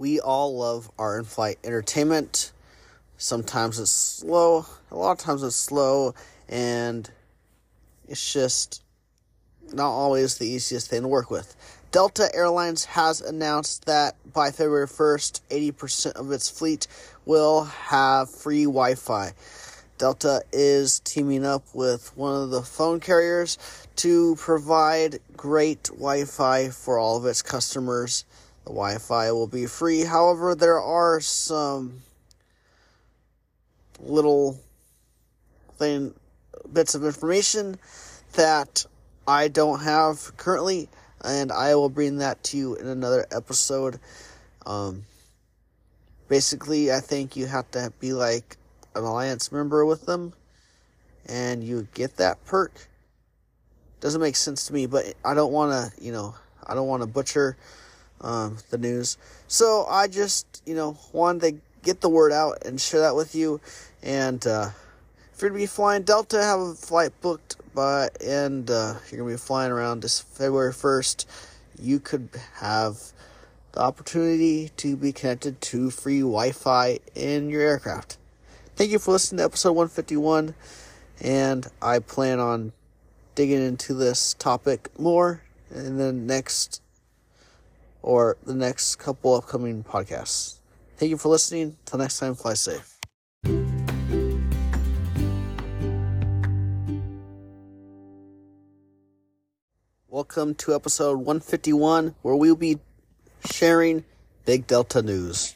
We all love our in flight entertainment. Sometimes it's slow, a lot of times it's slow, and it's just not always the easiest thing to work with. Delta Airlines has announced that by February 1st, 80% of its fleet will have free Wi Fi. Delta is teaming up with one of the phone carriers to provide great Wi Fi for all of its customers. The Wi Fi will be free. However, there are some little thing bits of information that I don't have currently, and I will bring that to you in another episode. Um, basically, I think you have to be like an alliance member with them, and you get that perk. Doesn't make sense to me, but I don't want to, you know, I don't want to butcher um, the news. So I just, you know, wanted to get the word out and share that with you. And uh, if you're gonna be flying Delta, have a flight booked by, and uh, you're gonna be flying around this February first. You could have the opportunity to be connected to free Wi-Fi in your aircraft. Thank you for listening to episode 151, and I plan on digging into this topic more in the next or the next couple upcoming podcasts. Thank you for listening. Till next time, fly safe. Welcome to episode 151, where we'll be sharing Big Delta news.